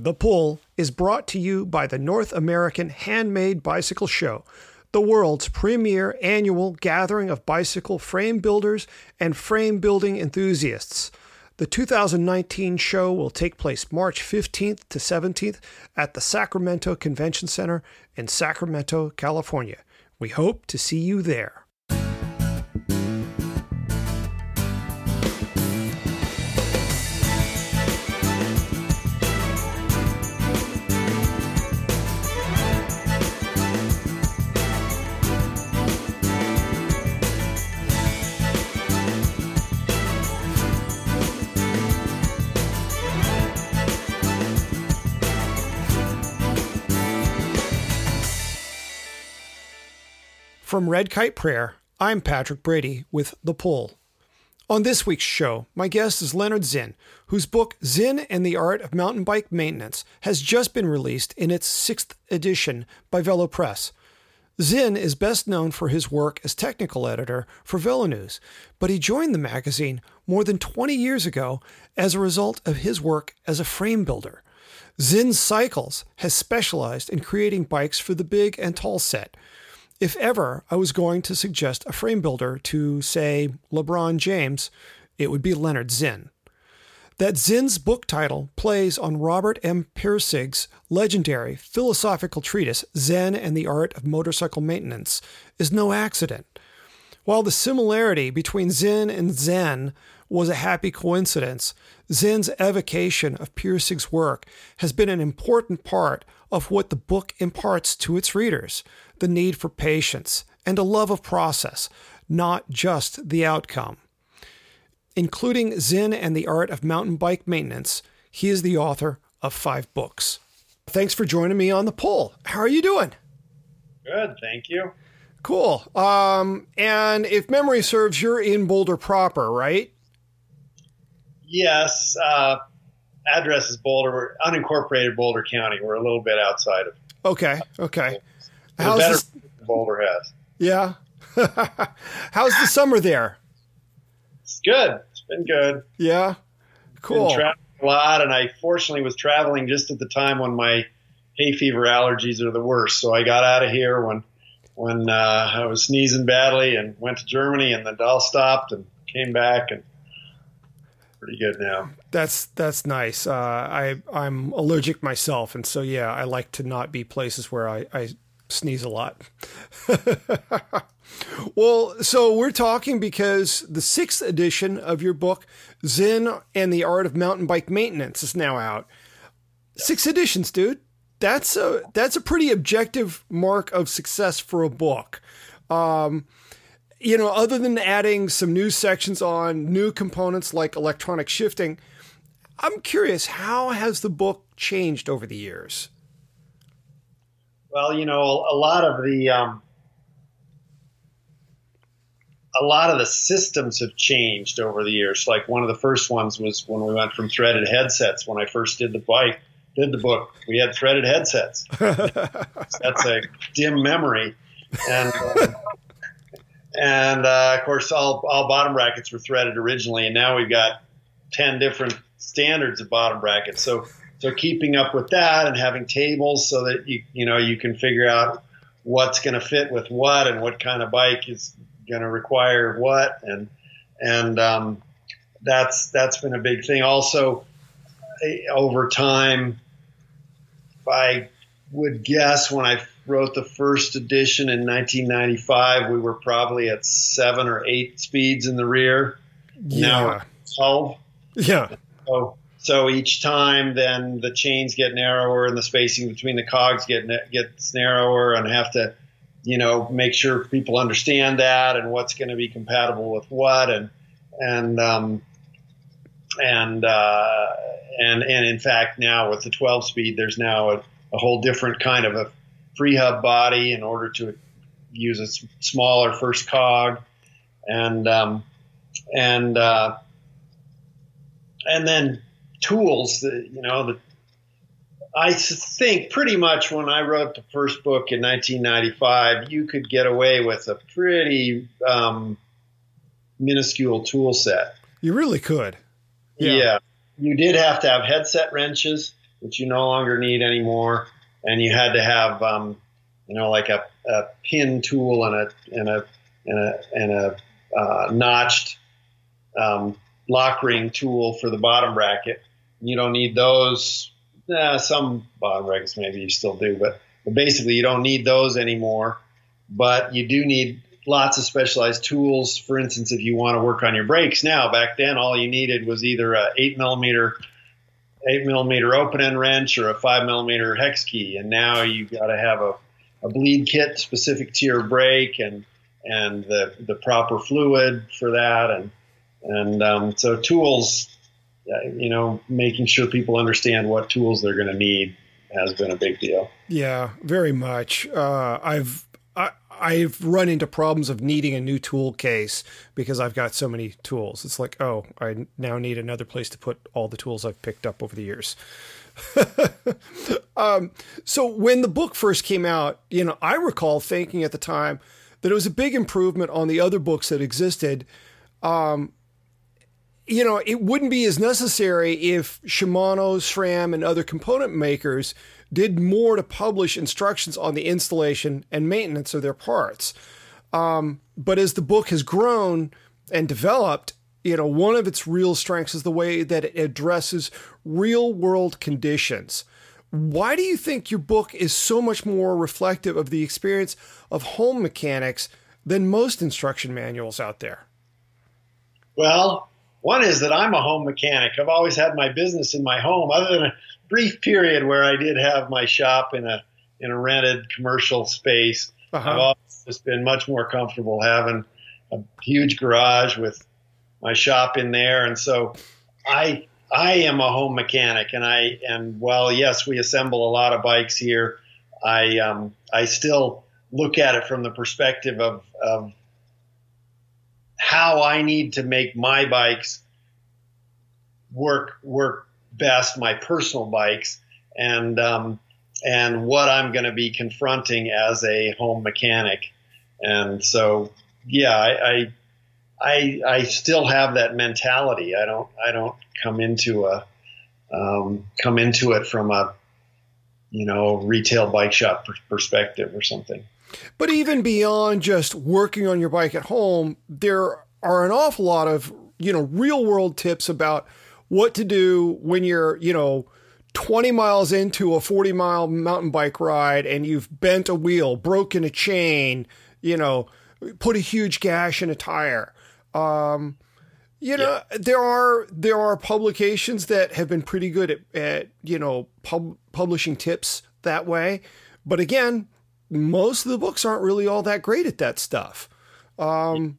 The Pull is brought to you by the North American Handmade Bicycle Show, the world's premier annual gathering of bicycle frame builders and frame building enthusiasts. The 2019 show will take place March 15th to 17th at the Sacramento Convention Center in Sacramento, California. We hope to see you there. From Red Kite Prayer, I'm Patrick Brady with The Pull. On this week's show, my guest is Lennard Zinn, whose book Zinn and the Art of Mountain Bike Maintenance has just been released in its sixth edition by VeloPress. Zinn is best known for his work as technical editor for VeloNews, but he joined the magazine more than 20 years ago as a result of his work as a frame builder. Zinn Cycles has specialized in creating bikes for the big and tall set, if ever I was going to suggest a frame builder to, say, LeBron James, it would be Lennard Zinn. That Zinn's book title plays on Robert M. Pirsig's legendary philosophical treatise, Zen and the Art of Motorcycle Maintenance, is no accident. While the similarity between Zinn and Zen was a happy coincidence, Zinn's evocation of Pirsig's work has been an important part of what the book imparts to its readers the need for patience and a love of process, not just the outcome. Including Zinn and the Art of Mountain Bike Maintenance, he is the author of five books. Thanks for joining me on the Pull. How are you doing? Good, thank you. Cool. Um, and if memory serves, you're in Boulder proper, right? Yes. Uh, address is Boulder, We're unincorporated Boulder County. We're a little bit outside of. Okay. Okay. How's better this... Boulder has. Yeah. How's the summer there? It's good. It's been good. Yeah. Cool. Been traveling a lot, and I fortunately was traveling just at the time when my hay fever allergies are the worst. So I got out of here when when uh, I was sneezing badly and went to Germany, and then all stopped and came back and pretty good now. That's that's nice. Uh, I I'm allergic myself, and so yeah, I like to not be places where I, I sneeze a lot. well, so we're talking because the sixth edition of your book, Zinn and the Art of Mountain Bike Maintenance, is now out. Six editions, dude. That's a that's a pretty objective mark of success for a book. Um, you know, other than adding some new sections on new components like electronic shifting, I'm curious how has the book changed over the years? Well, you know, a lot of the um, a lot of the systems have changed over the years. Like one of the first ones was when we went from threaded headsets. When I first did the bike, did the book, we had threaded headsets. That's a dim memory, and uh, and uh, of course, all all bottom brackets were threaded originally, and now we've got ten different standards of bottom brackets. So so keeping up with that and having tables so that you you know you can figure out what's going to fit with what and what kind of bike is going to require what and and um, that's that's been a big thing. Also, eh, over time, I would guess when I wrote the first edition in 1995, we were probably at seven or eight speeds in the rear. Yeah. Now we're 12. Yeah. So so each time, then the chains get narrower and the spacing between the cogs get gets narrower, and have to, you know, make sure people understand that and what's going to be compatible with what, and and um, and uh, and and in fact, now with the 12 speed, there's now a, a whole different kind of a free hub body in order to use a smaller first cog, and um, and uh, and then tools that you know that I think pretty much when I wrote the first book in 1995, you could get away with a pretty um, minuscule tool set. You really could. Yeah. yeah. You did have to have headset wrenches which you no longer need anymore, and you had to have um, you know like a, a, pin tool and a and a and a and a uh, notched um, lock ring tool for the bottom bracket. You don't need those. Eh, some bottom brackets maybe you still do, but, but basically you don't need those anymore. But you do need lots of specialized tools. For instance, if you want to work on your brakes now, back then all you needed was either a eight millimeter eight millimeter open end wrench or a five millimeter hex key, and now you've got to have a, a bleed kit specific to your brake and and the the proper fluid for that, and and um, so tools, uh, you know, making sure people understand what tools they're going to need has been a big deal. Yeah, very much. Uh, I've I, I've run into problems of needing a new tool case because I've got so many tools. It's like, oh, I now need another place to put all the tools I've picked up over the years. um, so when the book first came out, you know, I recall thinking at the time that it was a big improvement on the other books that existed. Um, you know, it wouldn't be as necessary if Shimano, SRAM, and other component makers did more to publish instructions on the installation and maintenance of their parts. Um, but as the book has grown and developed, you know, one of its real strengths is the way that it addresses real world conditions. Why do you think your book is so much more reflective of the experience of home mechanics than most instruction manuals out there? Well, one is that I'm a home mechanic. I've always had my business in my home, other than a brief period where I did have my shop in a in a rented commercial space. Uh-huh. I've always just been much more comfortable having a huge garage with my shop in there, and so I I am a home mechanic, and I and while yes, we assemble a lot of bikes here, I um, I still look at it from the perspective of, of how I need to make my bikes work work best, my personal bikes, and um, and what I'm going to be confronting as a home mechanic. And so, yeah, I, I I I still have that mentality. I don't I don't come into a um, come into it from a you know retail bike shop perspective or something. But even beyond just working on your bike at home, there are an awful lot of you know real world tips about what to do when you're you know 20 miles into a 40 mile mountain bike ride and you've bent a wheel, broken a chain, you know, put a huge gash in a tire. Um, you know, yeah. there are there are publications that have been pretty good at, at you know pub, publishing tips that way, but again, most of the books aren't really all that great at that stuff. Um,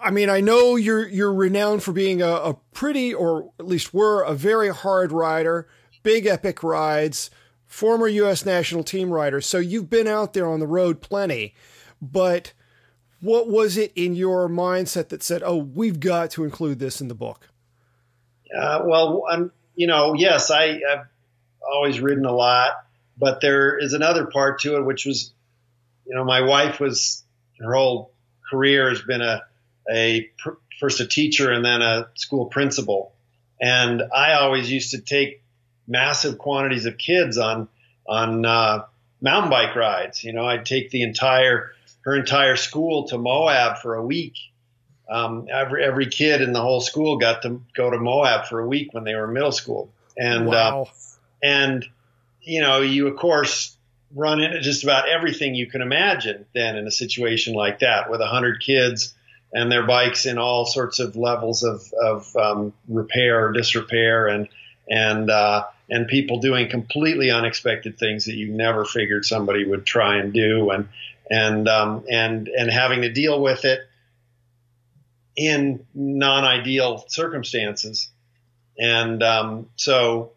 I mean, I know you're you're renowned for being a, a pretty, or at least were a very hard rider, big epic rides, former U.S. national team rider. So you've been out there on the road plenty, but what was it in your mindset that said, "Oh, we've got to include this in the book"? Uh, well, I'm, you know, yes, I, have always ridden a lot, but there is another part to it, which was, you know, my wife was her whole career has been a a first a teacher and then a school principal, and I always used to take massive quantities of kids on on uh, mountain bike rides. You know, I'd take the entire her entire school to Moab for a week. Um, every every kid in the whole school got to go to Moab for a week when they were middle school, and uh, wow. uh, and you know you of course run into just about everything you can imagine then in a situation like that with a hundred kids and their bikes in all sorts of levels of, of um, repair or disrepair and and uh, and people doing completely unexpected things that you never figured somebody would try and do and and um, and and having to deal with it in non-ideal circumstances, and um, so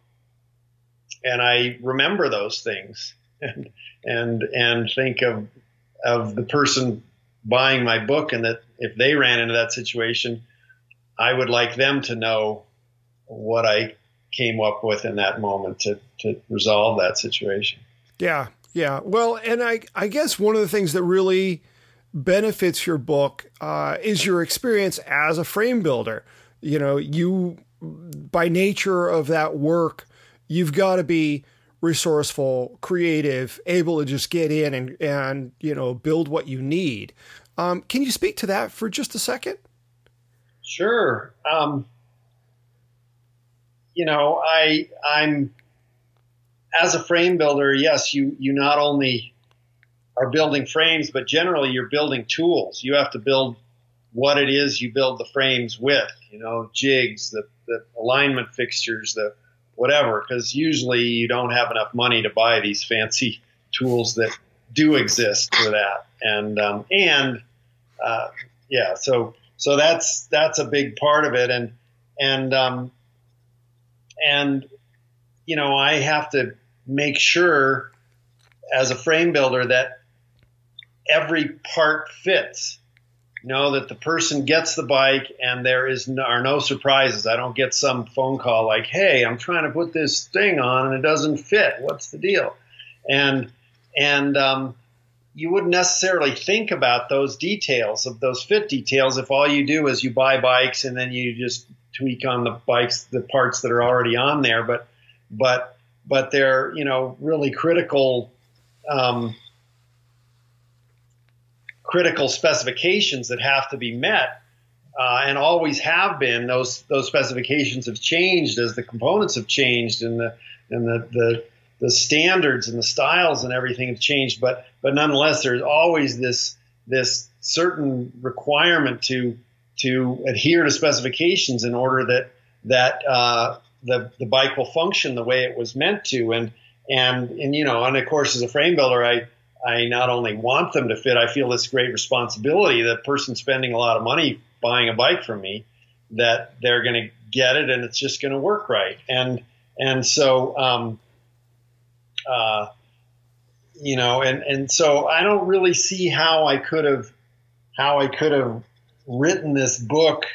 and I remember those things and and and think of of the person buying my book and that if they ran into that situation, I would like them to know what I came up with in that moment to to resolve that situation. Yeah, yeah. Well, and I, I guess one of the things that really benefits your book uh, is your experience as a frame builder. You know, you, by nature of that work, you've got to be resourceful, creative, able to just get in and and you know build what you need. Um, can you speak to that for just a second? Sure. Um, you know, I I'm as a frame builder. Yes, you you not only are building frames, but generally you're building tools. You have to build what it is you build the frames with. You know, jigs, the the alignment fixtures, the whatever, because usually you don't have enough money to buy these fancy tools that do exist for that. And um, and uh, yeah, so so that's that's a big part of it. And and um, and you know I have to make sure as a frame builder that every part fits know that the person gets the bike and there is no, are no surprises. I don't get some phone call like, "Hey, I'm trying to put this thing on and it doesn't fit. What's the deal?" And and um, you wouldn't necessarily think about those details of those fit details if all you do is you buy bikes and then you just tweak on the bikes the parts that are already on there. But but but they're you know really critical. Um, critical specifications that have to be met uh, and always have been. Those those specifications have changed as the components have changed and the and the, the the standards and the styles and everything have changed. But but nonetheless, there's always this this certain requirement to to adhere to specifications in order that that uh, the the bike will function the way it was meant to. And and and you know, and of course, as a frame builder, I I not only want them to fit, I feel this great responsibility. The person spending a lot of money buying a bike from me, that they're going to get it and it's just going to work right. And and so, um, uh, you know, and and so I don't really see how I could have how I could have written this book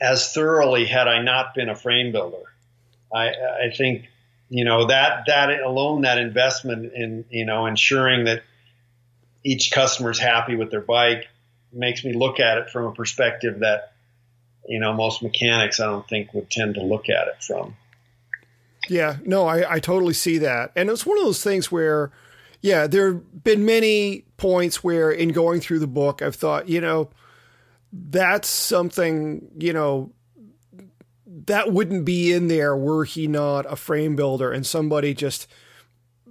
as thoroughly had I not been a frame builder. I, I think you know that that alone that investment in you know ensuring that each customer is happy with their bike makes me look at it from a perspective that you know most mechanics I don't think would tend to look at it from. Yeah, no, I, I totally see that, and it's one of those things where, yeah, there have been many points where in going through the book I've thought, you know, that's something you know that wouldn't be in there were he not a frame builder and somebody just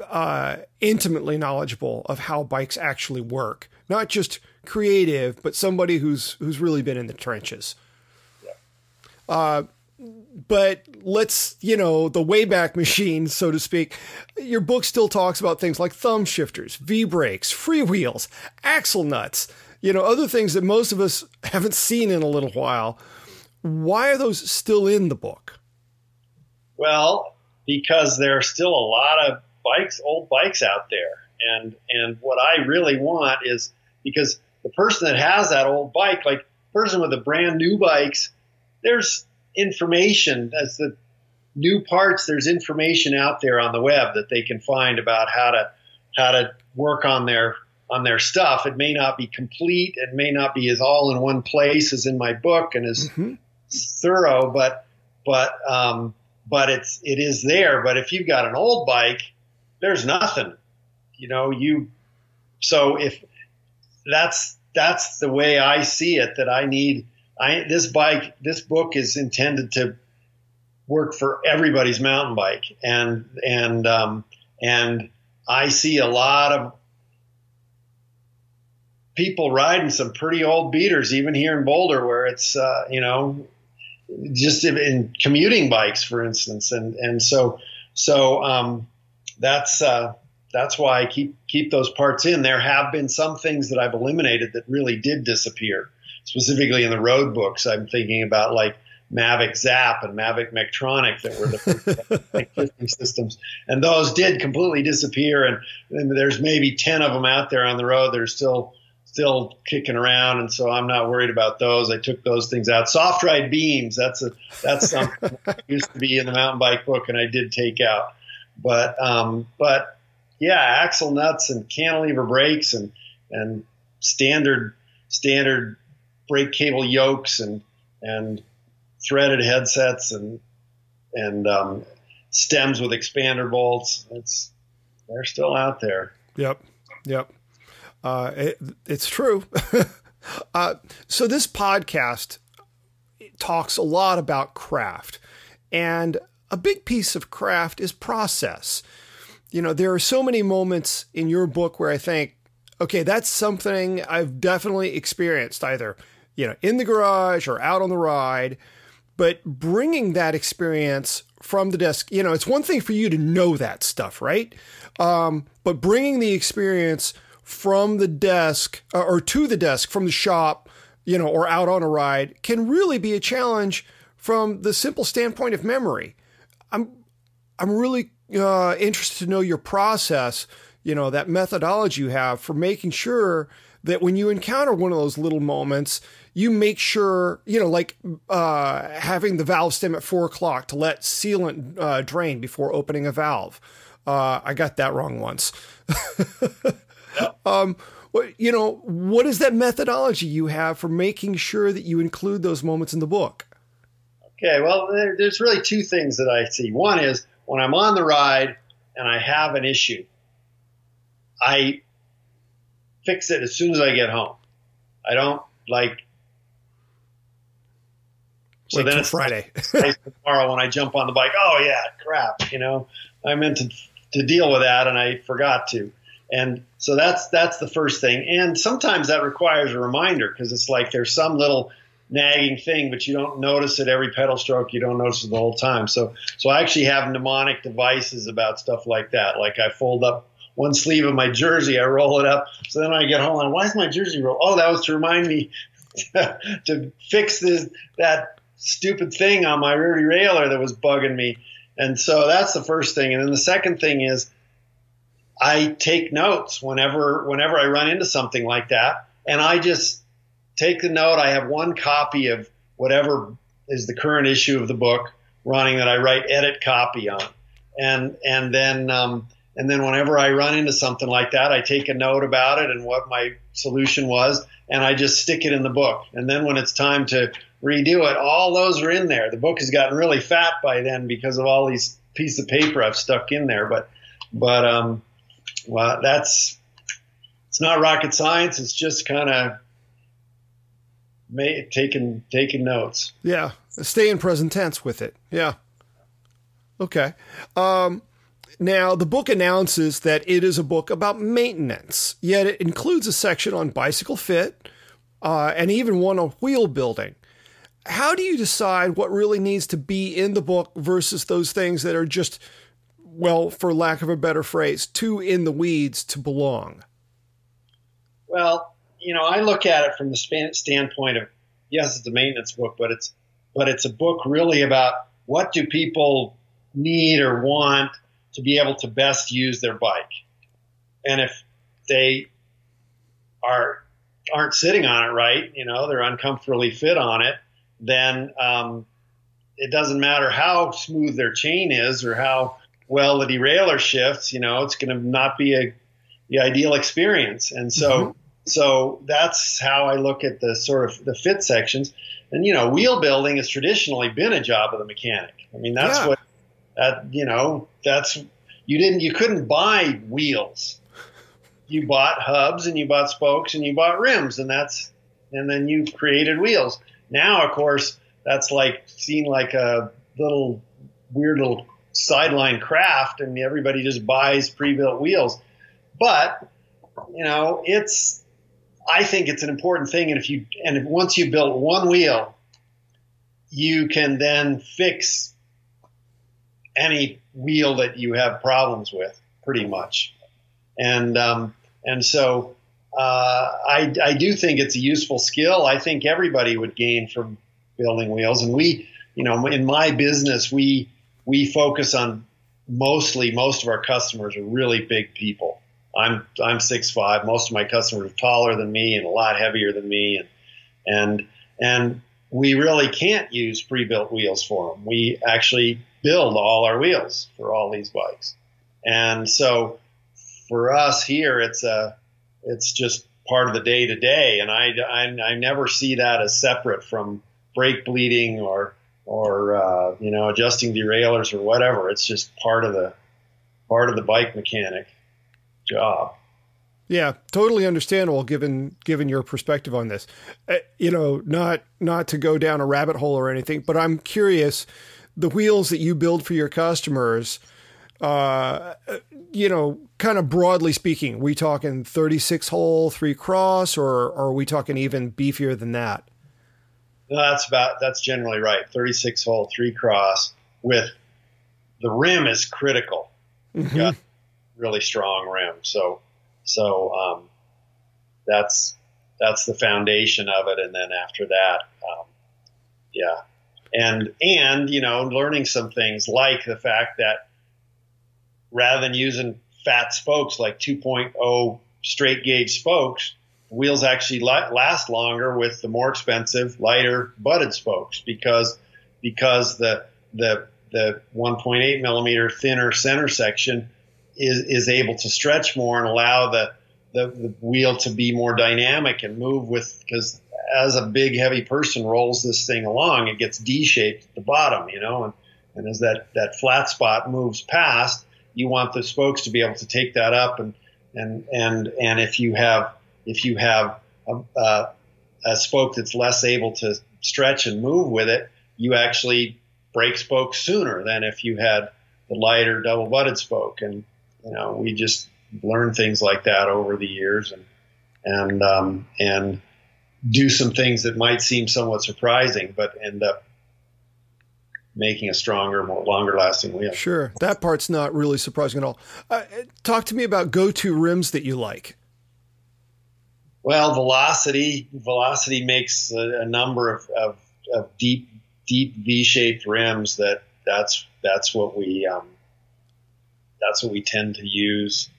uh, intimately knowledgeable of how bikes actually work, not just creative, but somebody who's who's really been in the trenches. Yeah. Uh, but let's you know the wayback machine, so to speak. Your book still talks about things like thumb shifters, V brakes, freewheels, axle nuts. You know other things that most of us haven't seen in a little while. Why are those still in the book? Well, because there are still a lot of bikes, old bikes out there. And and what I really want is because the person that has that old bike, like person with the brand new bikes, there's information as the new parts, there's information out there on the web that they can find about how to how to work on their on their stuff. It may not be complete, it may not be as all in one place as in my book and as mm-hmm thorough, but but um, but it's it is there. But if you've got an old bike, there's nothing. You know, you so if that's that's the way I see it. That I need I this bike this book is intended to work for everybody's mountain bike, and and um, and I see a lot of people riding some pretty old beaters, even here in Boulder, where it's uh, you know just in commuting bikes, for instance, and and so so um, that's uh, that's why I keep keep those parts in. There have been some things that I've eliminated that really did disappear, specifically in the road books. I'm thinking about like Mavic Zap and Mavic Mektronic that were the systems, and those did completely disappear. And, and there's maybe ten of them out there on the road are still still kicking around, and so I'm not worried about those. I took those things out. Softride beams, that's a that's something that used to be in the mountain bike book, and I did take out. But um, but yeah, axle nuts and cantilever brakes and and standard standard brake cable yokes and and threaded headsets and and um, stems with expander bolts. It's they're still out there. Yep, yep. Uh, it, it's true. uh, so this podcast talks a lot about craft, and a big piece of craft is process. You know, there are so many moments in your book where I think, okay, that's something I've definitely experienced either, you know, in the garage or out on the ride. But bringing that experience from the desk, you know, it's one thing for you to know that stuff, right? Um, but bringing the experience from the desk uh, or to the desk from the shop, you know, or out on a ride can really be a challenge from the simple standpoint of memory. I'm I'm really uh, interested to know your process, you know, that methodology you have for making sure that when you encounter one of those little moments, you make sure, you know, like uh, having the valve stem at four o'clock to let sealant uh, drain before opening a valve. Uh, I got that wrong once. um, you know, what is that methodology you have for making sure that you include those moments in the book? Okay, well, there, there's really two things that I see. One is when I'm on the ride and I have an issue, I fix it as soon as I get home. I don't like. So Wait then it's Friday. tomorrow when I jump on the bike. Oh yeah, crap! You know, I meant to to deal with that and I forgot to. And so that's that's the first thing. And sometimes that requires a reminder because it's like there's some little nagging thing, but you don't notice it every pedal stroke. You don't notice it the whole time. So, so I actually have mnemonic devices about stuff like that. Like I fold up one sleeve of my jersey, I roll it up. So then I get home, I'm, why is my jersey rolled? Oh, that was to remind me to fix this that stupid thing on my rear derailleur that was bugging me. And so that's the first thing. And then the second thing is I take notes whenever whenever I run into something like that, and I just take the note. I have one copy of whatever is the current issue of the book running that I write edit copy on, and and then um, and then whenever I run into something like that, I take a note about it and what my solution was, and I just stick it in the book. And then when it's time to redo it, all those are in there. The book has gotten really fat by then because of all these pieces of paper I've stuck in there. But but um, well, that's it's not rocket science. It's just kind of taking taking notes. Yeah, stay in present tense with it. Yeah. Okay. Um, now the book announces that it is a book about maintenance, yet it includes a section on bicycle fit uh, and even one on wheel building. How do you decide what really needs to be in the book versus those things that are just, well, for lack of a better phrase, too in the weeds to belong? Well, you know, I look at it from the standpoint of yes, it's a maintenance book, but it's but it's a book really about what do people need or want to be able to best use their bike, and if they are aren't sitting on it right, you know, they're uncomfortably fit on it, then um, it doesn't matter how smooth their chain is or how well the derailleur shifts. You know, it's going to not be a the ideal experience, and so. Mm-hmm so that's how I look at the sort of the fit sections. And you know, wheel building has traditionally been a job of the mechanic. I mean, that's yeah. what that you know, that's you didn't you couldn't buy wheels. You bought hubs and you bought spokes and you bought rims and that's and then you created wheels. Now, of course, that's like seen like a little weird little sideline craft and everybody just buys pre-built wheels. But you know, it's I think it's an important thing. And if you and if, once you build one wheel, you can then fix any wheel that you have problems with, pretty much. And um, and so uh, I I do think it's a useful skill. I think everybody would gain from building wheels. And we, you know, in my business, we we focus on mostly most of our customers are really big people I'm I'm six five. Most of my customers are taller than me and a lot heavier than me, and and and we really can't use pre-built wheels for them. We actually build all our wheels for all these bikes, and so for us here, it's a it's just part of the day to day, and I, I I never see that as separate from brake bleeding or or uh, you know adjusting derailleurs or whatever. It's just part of the part of the bike mechanic job. Yeah, totally understandable given given your perspective on this. Uh, you know, not not to go down a rabbit hole or anything, but I'm curious the wheels that you build for your customers uh, you know, kind of broadly speaking, we talking 36 hole, three cross, or, or are we talking even beefier than that? That's about, that's generally right. 36 hole, three cross with the rim is critical. Mm-hmm. Got really strong rim. So, so, um, that's, that's the foundation of it. And then after that, um, yeah. And, and, you know, learning some things like the fact that rather than using fat spokes like 2.0 straight gauge spokes, wheels actually last longer with the more expensive, lighter butted spokes because because the the the 1.8 millimeter thinner center section is is able to stretch more and allow the the, the wheel to be more dynamic and move with because as a big heavy person rolls this thing along, it gets D-shaped at the bottom, you know, and, and as that, that flat spot moves past, you want the spokes to be able to take that up and and and and if you have if you have a, a, a spoke that's less able to stretch and move with it, you actually break spokes sooner than if you had the lighter double butted spoke. And you know, we just learn things like that over the years and and um, and do some things that might seem somewhat surprising, but end up making a stronger, more longer lasting wheel. Sure, that part's not really surprising at all. Uh, talk to me about go-to rims that you like. Well, velocity velocity makes a, a number of, of, of, deep deep V-shaped rims that that's that's what we um, that's what we tend to use.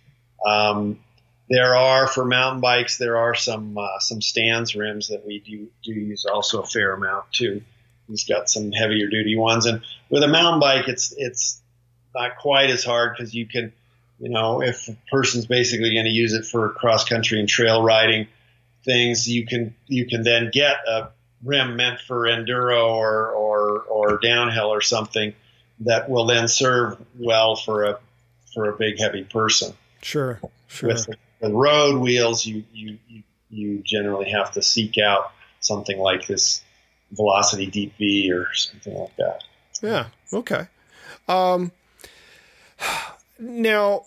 Um, there are for mountain bikes there are some uh, some Stans rims that we do do use also a fair amount too. He's got some heavier duty ones, and with a mountain bike, it's it's not quite as hard because you can, you know, if a person's basically going to use it for cross country and trail riding things, you can you can then get a rim meant for enduro or or or downhill or something that will then serve well for a for a big heavy person. Sure, sure. With the road wheels, you you you, you generally have to seek out something like this Velocity Deep V or something like that. Yeah. Okay. Um, now,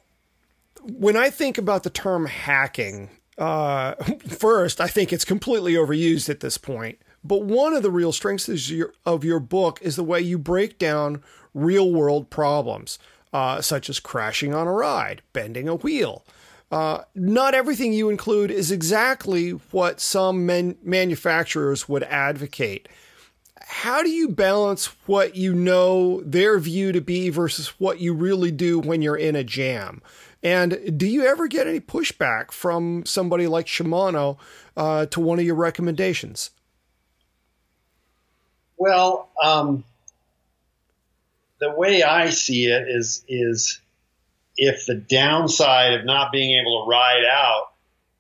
when I think about the term hacking, uh, first, I think it's completely overused at this point. But one of the real strengths your, of your book is the way you break down real world problems, uh, such as crashing on a ride, bending a wheel, uh, not everything you include is exactly what some man- manufacturers would advocate. How do you balance what you know their view to be versus what you really do when you're in a jam? And do you ever get any pushback from somebody like Shimano uh, to one of your recommendations? Well, um, the way I see it is is if the downside of not being able to ride out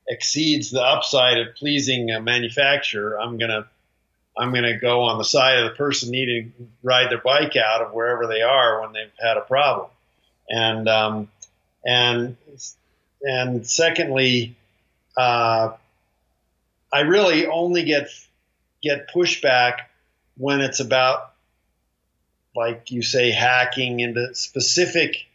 exceeds the upside of pleasing a manufacturer, I'm gonna I'm gonna go on the side of the person needing to ride their bike out of wherever they are when they've had a problem. And um, and and secondly, uh, I really only get get pushback when it's about like you say hacking into specific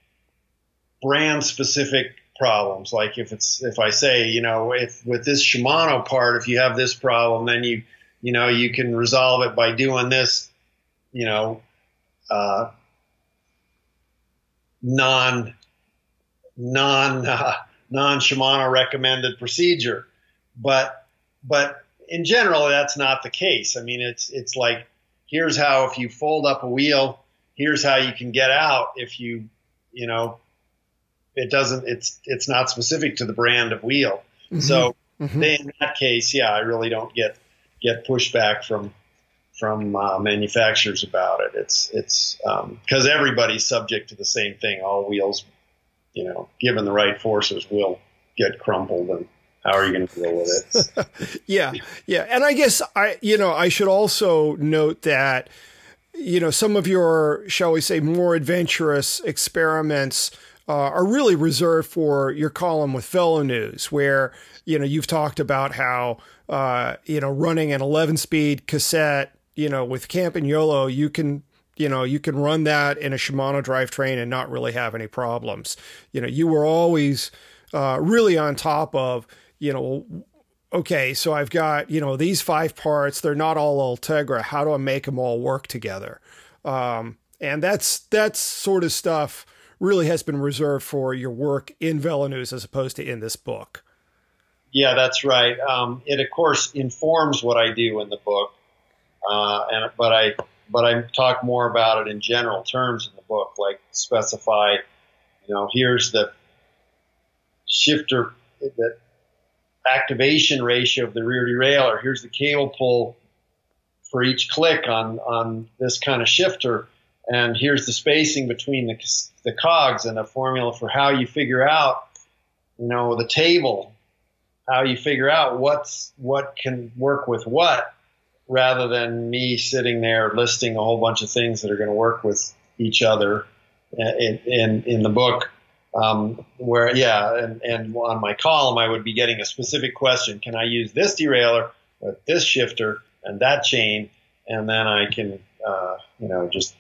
brand specific problems. Like if it's if I say, you know, if with this Shimano part, if you have this problem, then you you know you can resolve it by doing this, you know, uh, non non uh, non Shimano recommended procedure. But but in general, that's not the case. I mean, it's it's like here's how if you fold up a wheel, here's how you can get out if you you know it doesn't it's it's not specific to the brand of wheel. Mm-hmm. So mm-hmm. in that case, yeah, I really don't get get pushback from from uh, manufacturers about it. It's it's because um, everybody's subject to the same thing. All wheels, you know, given the right forces, will get crumpled and how are you going to deal with it? yeah, yeah, and I guess I, you know, I should also note that you know, some of your, shall we say, more adventurous experiments uh, are really reserved for your column with VeloNews, where you know you've talked about how uh, you know running an 11 speed cassette, you know, with Campagnolo, you can you know you can run that in a Shimano drivetrain and not really have any problems. You know, you were always uh, really on top of you know okay, so I've got, you know, these five parts, they're not all Ultegra. How do I make them all work together? Um, and that's, that's sort of stuff really has been reserved for your work in VeloNews as opposed to in this book. Yeah, that's right. Um, it of course informs what I do in the book, uh, and but I but I talk more about it in general terms in the book, like specify, you know, here's the shifter the activation ratio of the rear derailleur. Here's the cable pull for each click on, on this kind of shifter. And here's the spacing between the, the cogs and a formula for how you figure out, you know, the table, how you figure out what's, what can work with what rather than me sitting there listing a whole bunch of things that are going to work with each other in, in, in the book um, where yeah, and, and on my column I would be getting a specific question: Can I use this derailleur with this shifter and that chain? And then I can uh, you know just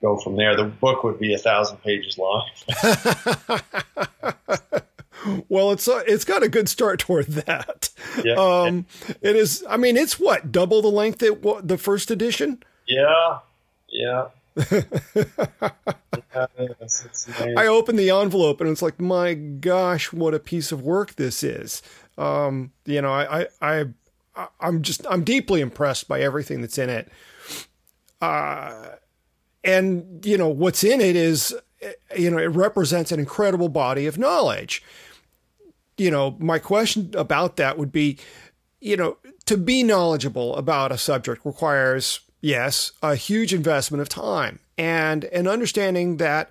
go from there. The book would be a thousand pages long. well, it's uh, it's got a good start toward that. Yeah. Um, it is. I mean, it's what double the length that the first edition. Yeah. Yeah. I opened the envelope and it's like, my gosh, what a piece of work this is. Um, you know, I, I, I, I'm just, I'm deeply impressed by everything that's in it. Uh, and you know, what's in it is, you know, it represents an incredible body of knowledge. You know, my question about that would be, you know, to be knowledgeable about a subject requires yes, a huge investment of time and an understanding that,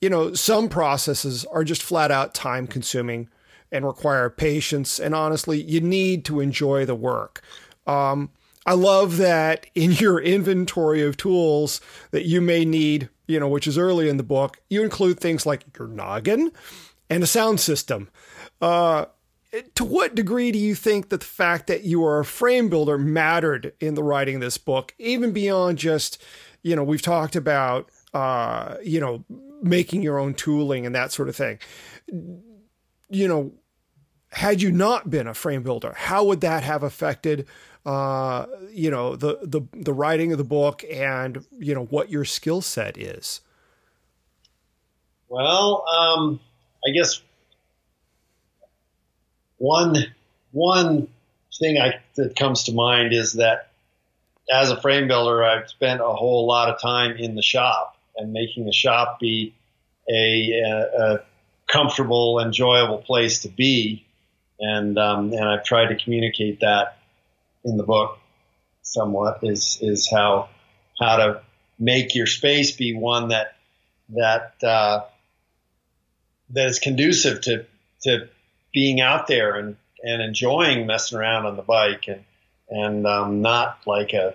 you know, some processes are just flat out time consuming and require patience. And honestly, you need to enjoy the work. Um, I love that in your inventory of tools that you may need, you know, which is early in the book, you include things like your noggin and a sound system. Uh, to what degree do you think that the fact that you are a frame builder mattered in the writing of this book, even beyond just, you know, we've talked about, uh, you know, making your own tooling and that sort of thing. You know, had you not been a frame builder, how would that have affected, uh, you know, the the the writing of the book and you know what your skill set is? Well, um, I guess one one thing I, that comes to mind is that as a frame builder, I've spent a whole lot of time in the shop and making the shop be a, a, a comfortable, enjoyable place to be, and um, and I've tried to communicate that in the book somewhat is is how how to make your space be one that that uh, that is conducive to to being out there and, and enjoying messing around on the bike and, and, um, not like a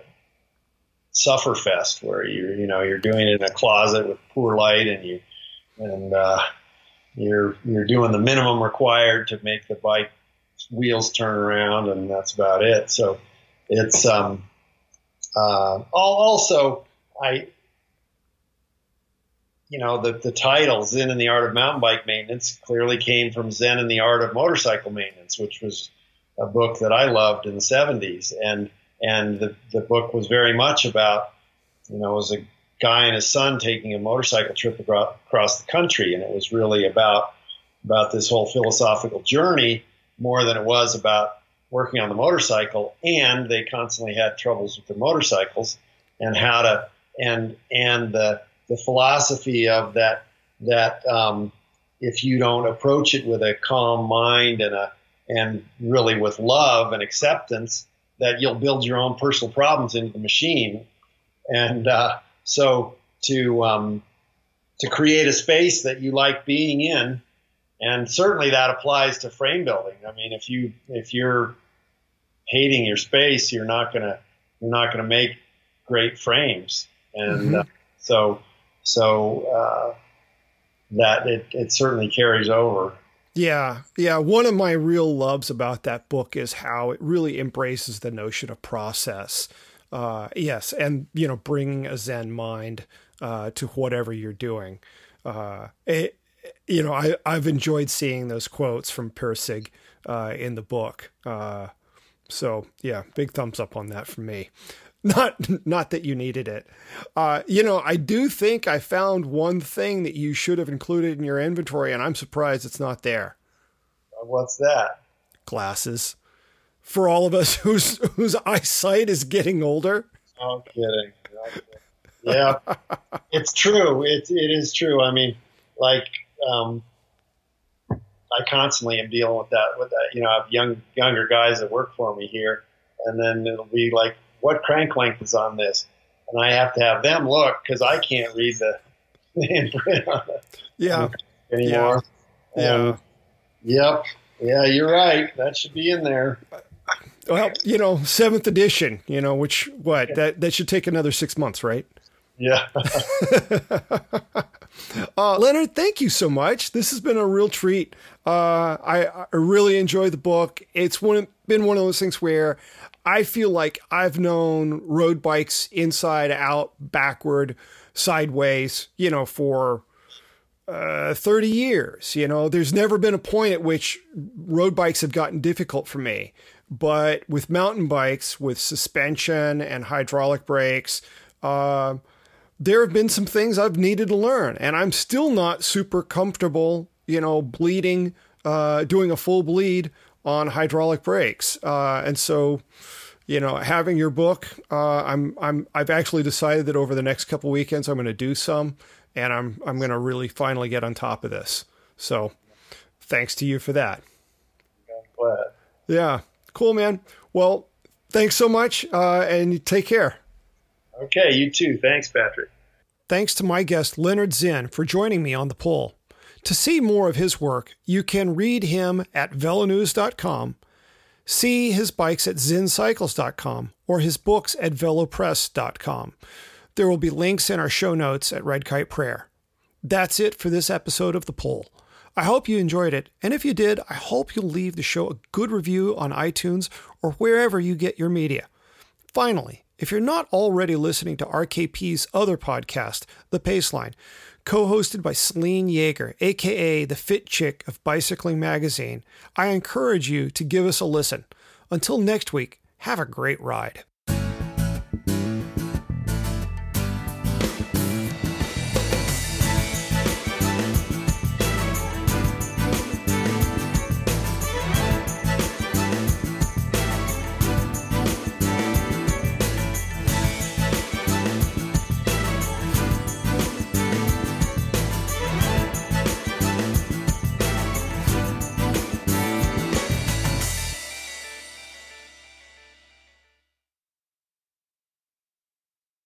suffer fest where you, you know, you're doing it in a closet with poor light and you, and, uh, you're, you're doing the minimum required to make the bike wheels turn around and that's about it. So it's, um, uh, also, I, you know, the, the title Zinn and the Art of Mountain Bike Maintenance clearly came from Zen and the Art of Motorcycle Maintenance, which was a book that I loved in the 70s. And, and the, the book was very much about, you know, it was a guy and his son taking a motorcycle trip across the country. And it was really about, about this whole philosophical journey more than it was about working on the motorcycle. And they constantly had troubles with their motorcycles and how to, and, and the, the philosophy of that that um, if you don't approach it with a calm mind and a and really with love and acceptance, that you'll build your own personal problems into the machine. And uh, so to um, to create a space that you like being in, and certainly that applies to frame building. I mean, if you if you're hating your space, you're not gonna you're not gonna make great frames. and mm-hmm. uh, so so uh, that it it certainly carries over. Yeah, yeah. One of my real loves about that book is how it really embraces the notion of process. Uh, yes, and you know, bringing a Zen mind uh, to whatever you're doing. Uh, it, you know, I I've enjoyed seeing those quotes from Pirsig uh, in the book. Uh, so yeah, big thumbs up on that from me. Not not that you needed it. Uh, you know, I do think I found one thing that you should have included in your inventory, and I'm surprised it's not there. What's that? Glasses. For all of us whose whose eyesight is getting older. No kidding. No kidding. Yeah, it's true. It it is true. I mean, like um, I constantly am dealing with that. With that, you know, I have young younger guys that work for me here, and then it'll be like, what crank length is on this, and I have to have them look because I can't read the, the imprint on it. Yeah. Anymore. Yeah. yeah. Yep. Yeah, you're right. That should be in there. Well, you know, seventh edition. You know, which what that that should take another six months, right? Yeah. uh, Lennard, thank you so much. This has been a real treat. Uh, I, I really enjoy the book. It's one, been one of those things where I feel like I've known road bikes inside out, backward, sideways, you know, for uh, 30 years. You know, there's never been a point at which road bikes have gotten difficult for me. But with mountain bikes, with suspension and hydraulic brakes, uh, there have been some things I've needed to learn, and I'm still not super comfortable, you know, bleeding, uh, doing a full bleed on hydraulic brakes. Uh, and so, you know, having your book, uh, I'm, I'm, I've actually decided that over the next couple weekends, I'm going to do some, and I'm, I'm going to really finally get on top of this. So, thanks to you for that. Glad. Yeah, cool, man. Well, thanks so much, uh, and take care. Okay, you too. Thanks, Patrick. Thanks to my guest, Lennard Zinn, for joining me on the Pull. To see more of his work, you can read him at velonews.com, see his bikes at zinncycles.com, or his books at velopress.com. There will be links in our show notes at Red Kite Prayer. That's it for this episode of The Pull. I hope you enjoyed it, and if you did, I hope you'll leave the show a good review on iTunes or wherever you get your media. Finally, if you're not already listening to RKP's other podcast, The Paceline, co hosted by Selene Yeager, aka the Fit Chick of Bicycling Magazine, I encourage you to give us a listen. Until next week, have a great ride.